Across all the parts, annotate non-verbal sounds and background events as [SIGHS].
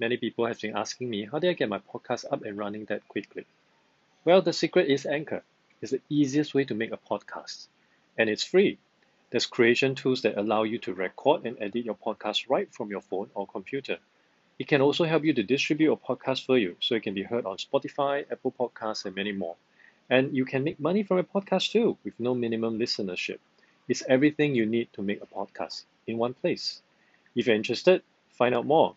many people have been asking me how did I get my podcast up and running that quickly? Well, the secret is Anchor. It's the easiest way to make a podcast, and it's free. There's creation tools that allow you to record and edit your podcast right from your phone or computer. It can also help you to distribute your podcast for you so it can be heard on Spotify, Apple Podcasts, and many more. And you can make money from a podcast too with no minimum listenership. It's everything you need to make a podcast in one place. If you're interested, find out more.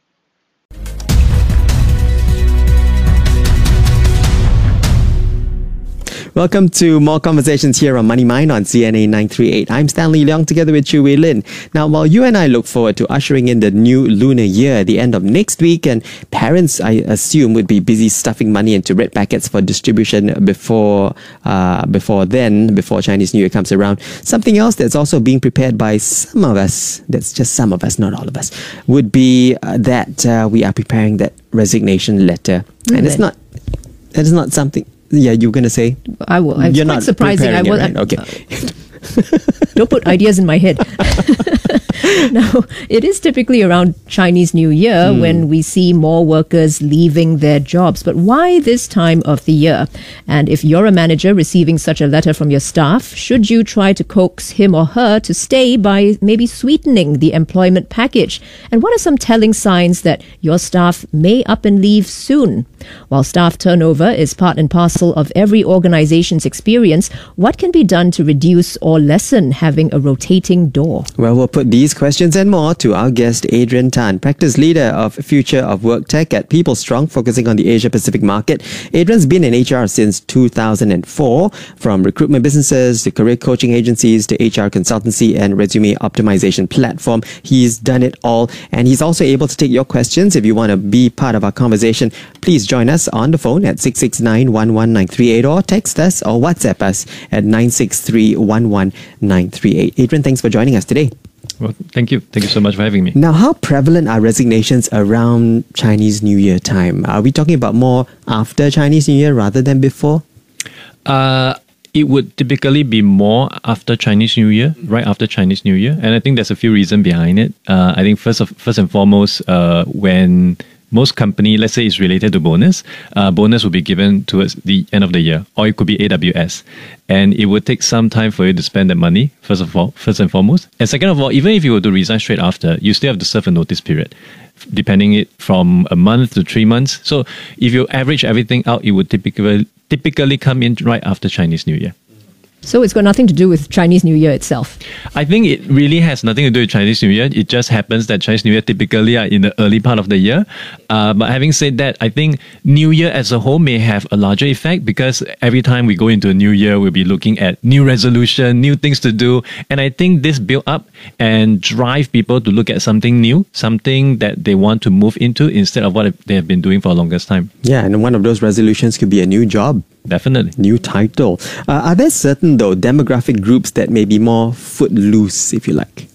Welcome to more conversations here on Money Mind on CNA 938. I'm Stanley Leong together with Chu Lin. Now, while you and I look forward to ushering in the new lunar year at the end of next week, and parents, I assume, would be busy stuffing money into red packets for distribution before, uh, before then, before Chinese New Year comes around, something else that's also being prepared by some of us, that's just some of us, not all of us, would be uh, that uh, we are preparing that resignation letter. Mm, and it's not, that is not something yeah, you were going to say? I will. It's You're quite not surprising. I will. Right? Okay. Uh, [LAUGHS] don't put ideas in my head. [LAUGHS] [LAUGHS] now, it is typically around Chinese New Year mm. when we see more workers leaving their jobs. But why this time of the year? And if you're a manager receiving such a letter from your staff, should you try to coax him or her to stay by maybe sweetening the employment package? And what are some telling signs that your staff may up and leave soon? While staff turnover is part and parcel of every organization's experience, what can be done to reduce or lessen having a rotating door? Well, we'll put these questions and more to our guest, Adrian Tan, practice leader of Future of Work Tech at PeopleStrong, focusing on the Asia Pacific market. Adrian's been in HR since 2004, from recruitment businesses to career coaching agencies to HR consultancy and resume optimization platform. He's done it all, and he's also able to take your questions. If you want to be part of our conversation, please join us on the phone at 669 11938 or text us or WhatsApp us at 963 11938. Adrian, thanks for joining us today. Well, thank you. Thank you so much for having me. Now, how prevalent are resignations around Chinese New Year time? Are we talking about more after Chinese New Year rather than before? Uh, it would typically be more after Chinese New Year, right after Chinese New Year, and I think there's a few reasons behind it. Uh, I think first of first and foremost, uh, when most company, let's say it's related to bonus, uh, bonus will be given towards the end of the year, or it could be AWS. And it would take some time for you to spend that money, first of all, first and foremost. And second of all, even if you were to resign straight after, you still have to serve a notice period, depending it from a month to three months. So if you average everything out, it would typically typically come in right after Chinese New Year. So it's got nothing to do with Chinese New Year itself. I think it really has nothing to do with Chinese New Year. It just happens that Chinese New Year typically are in the early part of the year. Uh, but having said that, I think New Year as a whole may have a larger effect because every time we go into a new year, we'll be looking at new resolution, new things to do. And I think this build up and drive people to look at something new, something that they want to move into instead of what they have been doing for a longest time. Yeah, and one of those resolutions could be a new job. Definitely. New title. Uh, are there certain, though, demographic groups that may be more footloose, if you like?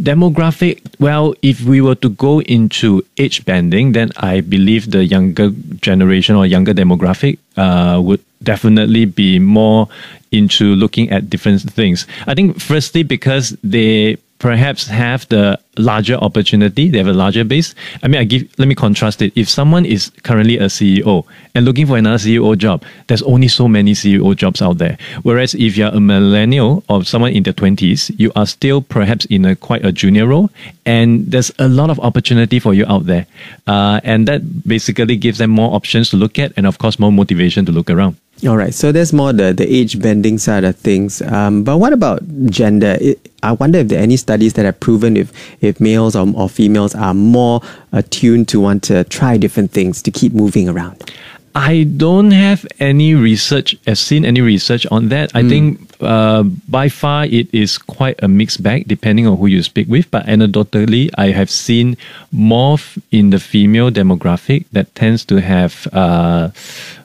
Demographic, well, if we were to go into age banding, then I believe the younger generation or younger demographic uh, would definitely be more into looking at different things. I think, firstly, because they perhaps have the larger opportunity, they have a larger base. I mean, I give let me contrast it. If someone is currently a CEO and looking for another CEO job, there's only so many CEO jobs out there. Whereas if you're a millennial or someone in their twenties, you are still perhaps in a quite a junior role, and there's a lot of opportunity for you out there, uh, and that basically gives them more options to look at, and of course more motivation to look around. All right, so there's more the, the age banding side of things. Um, but what about gender? It, I wonder if there are any studies that have proven if, if males or, or females are more attuned to want to try different things to keep moving around. I don't have any research, I've seen any research on that. I mm. think uh, by far it is quite a mixed bag depending on who you speak with. But anecdotally, I have seen more in the female demographic that tends to have uh,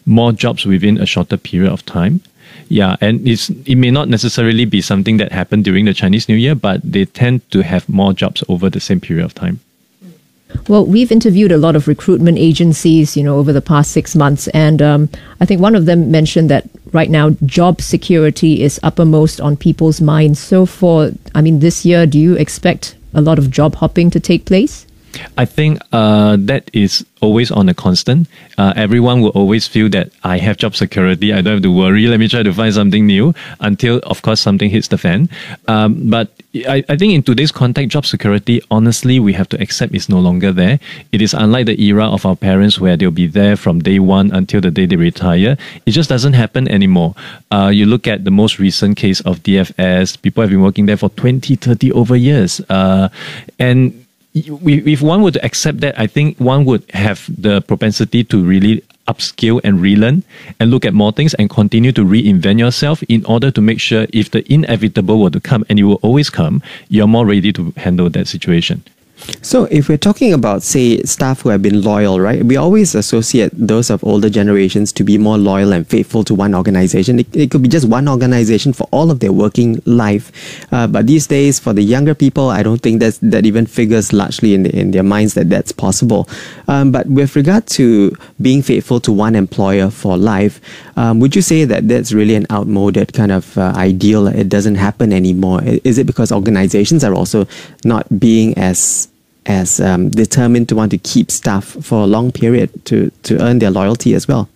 more jobs within a shorter period of time. Yeah, and it's it may not necessarily be something that happened during the Chinese New Year, but they tend to have more jobs over the same period of time. Well, we've interviewed a lot of recruitment agencies, you know, over the past six months, and um, I think one of them mentioned that right now job security is uppermost on people's minds. So, for I mean, this year, do you expect a lot of job hopping to take place? I think uh, that is always on a constant. Uh, everyone will always feel that I have job security. I don't have to worry. Let me try to find something new until, of course, something hits the fan. Um, but I, I think in today's context, job security, honestly, we have to accept is no longer there. It is unlike the era of our parents where they'll be there from day one until the day they retire. It just doesn't happen anymore. Uh, you look at the most recent case of DFS, people have been working there for 20, 30 over years. Uh, and if one to accept that, I think one would have the propensity to really upskill and relearn and look at more things and continue to reinvent yourself in order to make sure if the inevitable were to come and it will always come, you're more ready to handle that situation. So, if we're talking about, say, staff who have been loyal, right, we always associate those of older generations to be more loyal and faithful to one organization. It, it could be just one organization for all of their working life. Uh, but these days, for the younger people, I don't think that's, that even figures largely in, the, in their minds that that's possible. Um, but with regard to being faithful to one employer for life, um, would you say that that's really an outmoded kind of uh, ideal? It doesn't happen anymore. Is it because organizations are also not being as as um, determined to want to keep staff for a long period to, to earn their loyalty as well?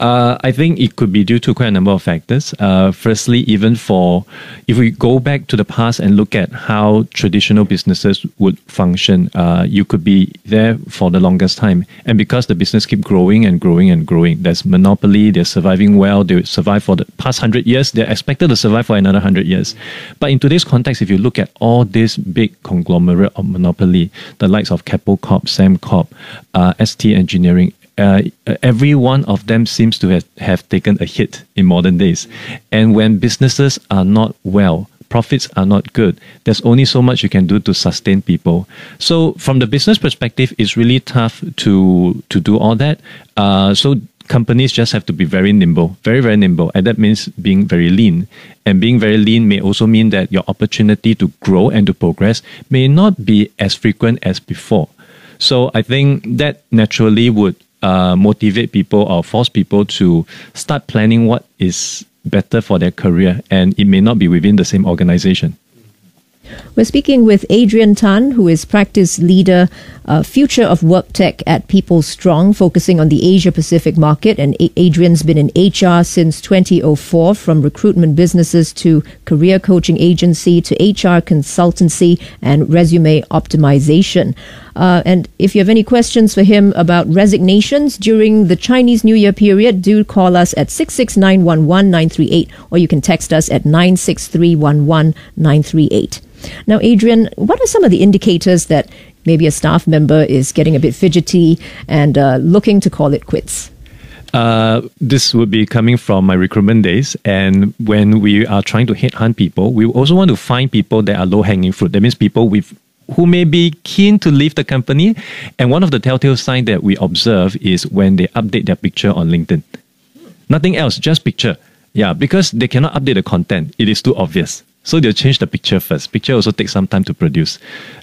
Uh, I think it could be due to quite a number of factors. Uh, firstly, even for if we go back to the past and look at how traditional businesses would function, uh, you could be there for the longest time, and because the business keep growing and growing and growing, there's monopoly. They're surviving well. They survive for the past hundred years. They're expected to survive for another hundred years. But in today's context, if you look at all this big conglomerate of monopoly, the likes of Keppel Corp, Sembcorp, uh, ST Engineering, uh, every one of them seems to have, have taken a hit in modern days. And when businesses are not well, profits are not good, there's only so much you can do to sustain people. So, from the business perspective, it's really tough to to do all that. Uh, so, companies just have to be very nimble, very, very nimble. And that means being very lean. And being very lean may also mean that your opportunity to grow and to progress may not be as frequent as before. So I think that naturally would uh, motivate people or force people to start planning what is better for their career, and it may not be within the same organization. We're speaking with Adrian Tan, who is practice leader, uh, future of work tech at PeopleStrong, focusing on the Asia Pacific market. And A- Adrian's been in HR since 2004, from recruitment businesses to career coaching agency to HR consultancy and resume optimization. Uh, and if you have any questions for him about resignations during the Chinese New Year period, do call us at 669 or you can text us at 963 now, Adrian, what are some of the indicators that maybe a staff member is getting a bit fidgety and uh, looking to call it quits? Uh, this would be coming from my recruitment days. And when we are trying to headhunt people, we also want to find people that are low hanging fruit. That means people with who may be keen to leave the company. And one of the telltale signs that we observe is when they update their picture on LinkedIn. Nothing else, just picture. Yeah, because they cannot update the content. It is too obvious. So they'll change the picture first. Picture also takes some time to produce.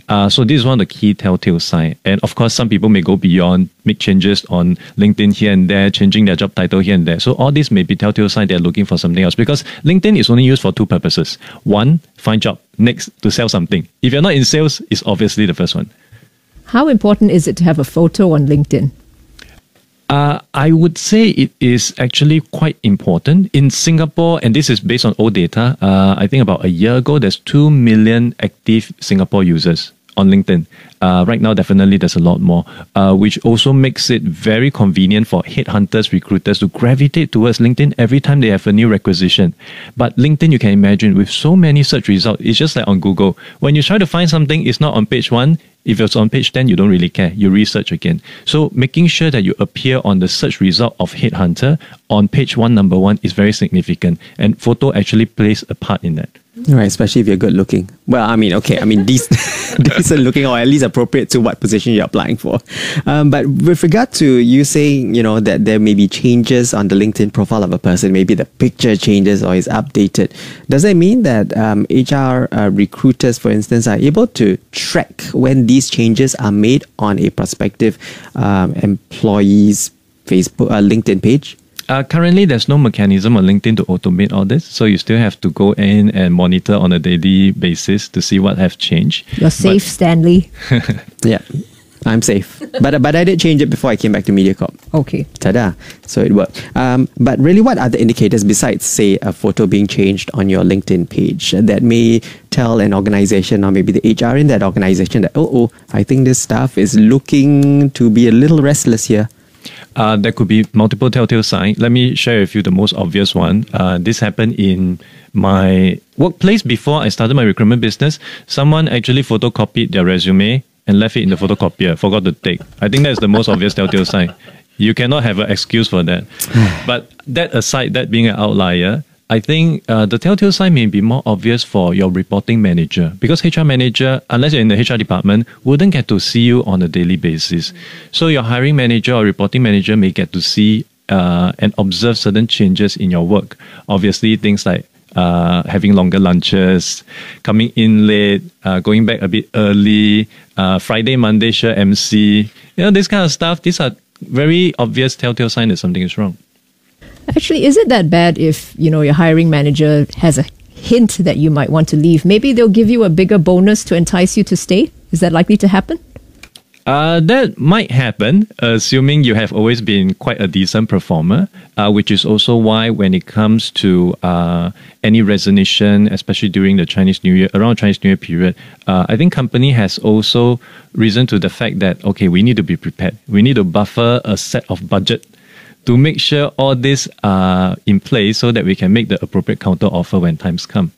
Uh, so this is one of the key telltale signs. And of course, some people may go beyond, make changes on LinkedIn here and there, changing their job title here and there. So all this may be telltale sign they're looking for something else because LinkedIn is only used for two purposes. One, find job. Next, to sell something. If you're not in sales, it's obviously the first one. How important is it to have a photo on LinkedIn? Uh, I would say it is actually quite important. In Singapore, and this is based on old data, uh, I think about a year ago, there's 2 million active Singapore users on LinkedIn. Uh, right now, definitely there's a lot more, uh, which also makes it very convenient for headhunters, recruiters to gravitate towards LinkedIn every time they have a new requisition. But LinkedIn, you can imagine, with so many search results, it's just like on Google. When you try to find something, it's not on page one, if it's on page 10, you don't really care. You research again. So making sure that you appear on the search result of Headhunter on page one, number one is very significant. And photo actually plays a part in that. Right, especially if you're good looking. Well, I mean, okay, I mean, decent, [LAUGHS] decent looking or at least appropriate to what position you're applying for. Um, but with regard to you saying, you know, that there may be changes on the LinkedIn profile of a person, maybe the picture changes or is updated, does that mean that um, HR uh, recruiters, for instance, are able to track when these changes are made on a prospective um, employee's Facebook, uh, LinkedIn page? Uh, currently, there's no mechanism on LinkedIn to automate all this, so you still have to go in and monitor on a daily basis to see what have changed. You're safe, Stanley. [LAUGHS] Yeah, I'm safe. but but I did change it before I came back to MediaCorp. Okay. Ta-da! So it worked. Um, but really, what are the indicators besides, say, a photo being changed on your LinkedIn page that may tell an organization or maybe the HR in that organization that, oh, oh, I think this staff is looking to be a little restless here. Uh, there could be multiple telltale signs. Let me share with you the most obvious one. Uh, this happened in my workplace before I started my recruitment business. Someone actually photocopied their resume and left it in the photocopier, forgot to take. I think that's the most obvious telltale sign. You cannot have an excuse for that. [SIGHS] but that aside, that being an outlier, I think uh, the telltale sign may be more obvious for your reporting manager because HR manager, unless you're in the HR department, wouldn't get to see you on a daily basis. So your hiring manager or reporting manager may get to see uh, and observe certain changes in your work. Obviously, things like uh, having longer lunches, coming in late, uh, going back a bit early, uh, Friday, Monday, sure MC, you know, this kind of stuff. These are very obvious telltale sign that something is wrong. Actually, is it that bad if, you know, your hiring manager has a hint that you might want to leave? Maybe they'll give you a bigger bonus to entice you to stay? Is that likely to happen? Uh, that might happen, assuming you have always been quite a decent performer, uh, which is also why when it comes to uh, any resignation, especially during the Chinese New Year, around Chinese New Year period, uh, I think company has also risen to the fact that, okay, we need to be prepared. We need to buffer a set of budget to make sure all this are in place so that we can make the appropriate counter offer when times come.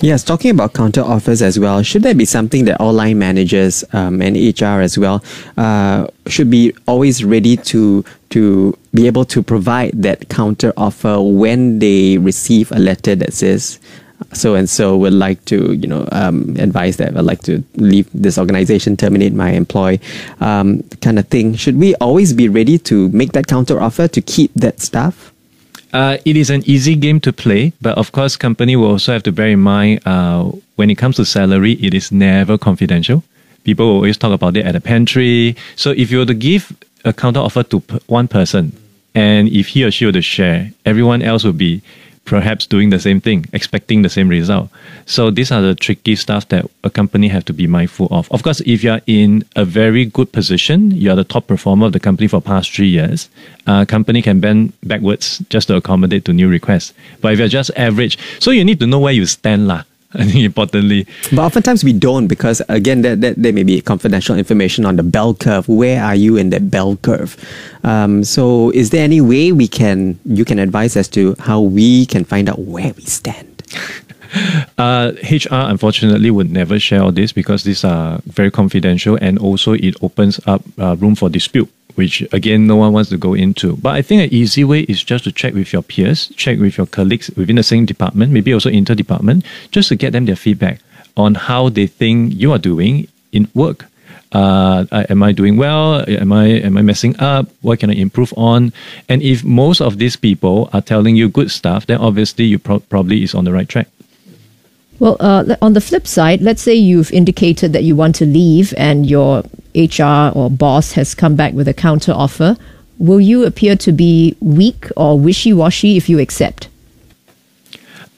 Yes, talking about counter offers as well, should there be something that all line managers um, and HR as well uh, should be always ready to to be able to provide that counter offer when they receive a letter that says so and so would like to you know um, advise that I'd like to leave this organization, terminate my employee, um, kind of thing. Should we always be ready to make that counter offer to keep that staff? Uh, it is an easy game to play, but of course, company will also have to bear in mind uh, when it comes to salary, it is never confidential. People will always talk about it at the pantry. So if you were to give a counter offer to one person, and if he or she were to share, everyone else would be perhaps doing the same thing, expecting the same result. So these are the tricky stuff that a company have to be mindful of. Of course, if you're in a very good position, you're the top performer of the company for past three years, a company can bend backwards just to accommodate to new requests. But if you're just average, so you need to know where you stand lah. [LAUGHS] I think importantly. But oftentimes we don't because again, that, that there may be confidential information on the bell curve. Where are you in that bell curve? Um, so, is there any way we can you can advise as to how we can find out where we stand? [LAUGHS] [LAUGHS] Uh, HR unfortunately would never share all this because these are very confidential and also it opens up uh, room for dispute, which again no one wants to go into. But I think an easy way is just to check with your peers, check with your colleagues within the same department, maybe also inter department, just to get them their feedback on how they think you are doing in work. Uh, am I doing well? Am I am I messing up? What can I improve on? And if most of these people are telling you good stuff, then obviously you pro- probably is on the right track. Well, uh, on the flip side, let's say you've indicated that you want to leave and your HR or boss has come back with a counter offer. Will you appear to be weak or wishy washy if you accept?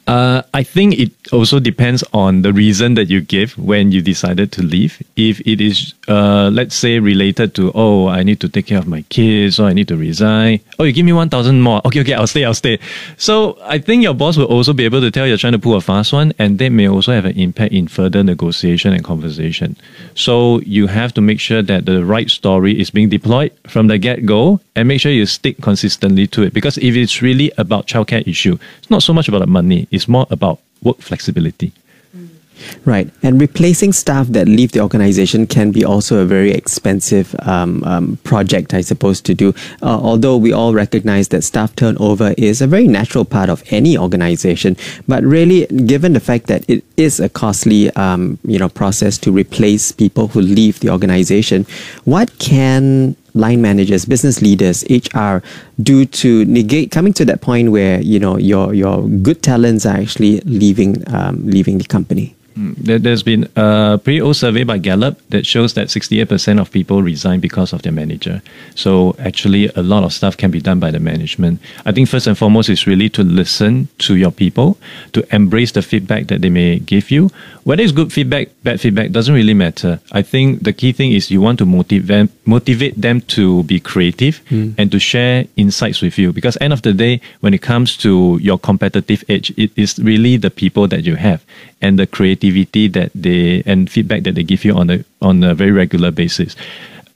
Uh, I think it also depends on the reason that you give when you decided to leave. If it is, uh, let's say, related to, oh, I need to take care of my kids, or I need to resign. Oh, you give me 1,000 more. Okay, okay, I'll stay, I'll stay. So I think your boss will also be able to tell you're trying to pull a fast one, and that may also have an impact in further negotiation and conversation. So you have to make sure that the right story is being deployed from the get go and make sure you stick consistently to it. Because if it's really about childcare issue, it's not so much about the money, it's more about work flexibility. Right. And replacing staff that leave the organization can be also a very expensive um, um, project, I suppose, to do. Uh, although we all recognize that staff turnover is a very natural part of any organization. But really, given the fact that it is a costly um, you know, process to replace people who leave the organization, what can line managers, business leaders, HR do to negate coming to that point where you know your your good talents are actually leaving um, leaving the company? There, has been a pretty old survey by Gallup that shows that 68% of people resign because of their manager. So actually, a lot of stuff can be done by the management. I think first and foremost is really to listen to your people, to embrace the feedback that they may give you. Whether it's good feedback, bad feedback, doesn't really matter. I think the key thing is you want to motivate them, motivate them to be creative mm. and to share insights with you. Because end of the day, when it comes to your competitive edge, it is really the people that you have and the creativity that they and feedback that they give you on a on a very regular basis.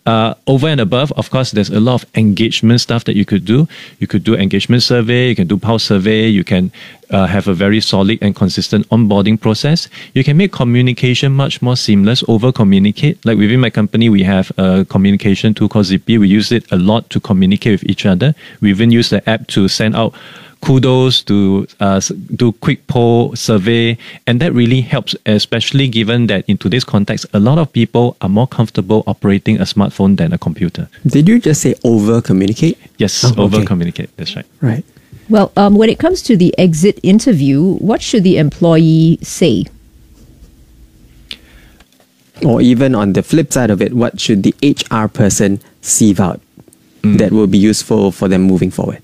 Uh, over and above, of course, there's a lot of engagement stuff that you could do. You could do engagement survey, you can do pulse survey, you can uh, have a very solid and consistent onboarding process. You can make communication much more seamless, over communicate. Like within my company, we have a communication tool called Zippi. We use it a lot to communicate with each other. We even use the app to send out kudos to uh, do quick poll survey and that really helps especially given that in today's context a lot of people are more comfortable operating a smartphone than a computer. Did you just say over communicate yes oh, over communicate that's right. Right. Well um, when it comes to the exit interview what should the employee say? Or even on the flip side of it what should the hr person sieve out mm. that will be useful for them moving forward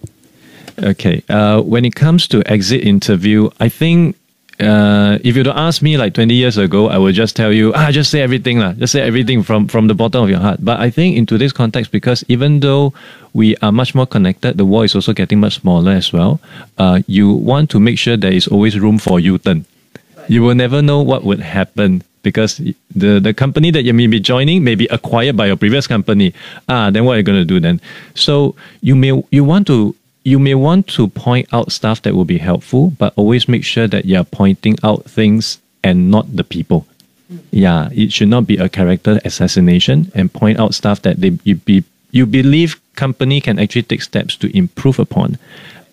Okay. Uh, when it comes to exit interview, I think uh, if you don't ask me like 20 years ago, I would just tell you, ah, just say everything, lah. just say everything from, from the bottom of your heart. But I think in today's context, because even though we are much more connected, the world is also getting much smaller as well. Uh, you want to make sure there is always room for U-turn. You will never know what would happen because the, the company that you may be joining may be acquired by your previous company. Ah, then what are you going to do then? So you may you want to you may want to point out stuff that will be helpful, but always make sure that you're pointing out things and not the people. Mm. Yeah, it should not be a character assassination and point out stuff that they you be you believe company can actually take steps to improve upon.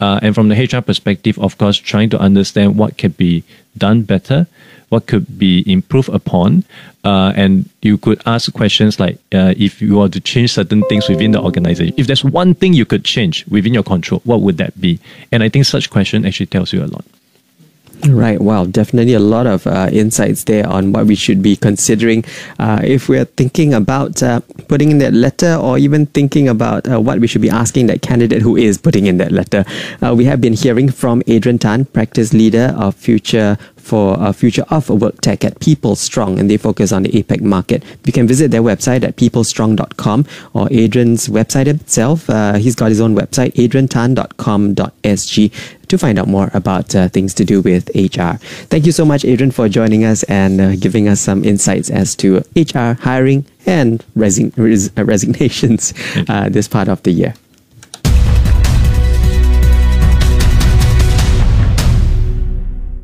Uh, and from the HR perspective, of course, trying to understand what can be done better what could be improved upon. Uh, and you could ask questions like uh, if you were to change certain things within the organization, if there's one thing you could change within your control, what would that be? And I think such question actually tells you a lot. Right. Wow. Definitely a lot of uh, insights there on what we should be considering uh, if we're thinking about uh, putting in that letter or even thinking about uh, what we should be asking that candidate who is putting in that letter. Uh, we have been hearing from Adrian Tan, practice leader of Future for a future of work tech at PeopleStrong, and they focus on the APAC market. You can visit their website at peoplestrong.com or Adrian's website itself. Uh, he's got his own website, adriantan.com.sg, to find out more about uh, things to do with HR. Thank you so much, Adrian, for joining us and uh, giving us some insights as to HR hiring and resign- res- resignations uh, this part of the year.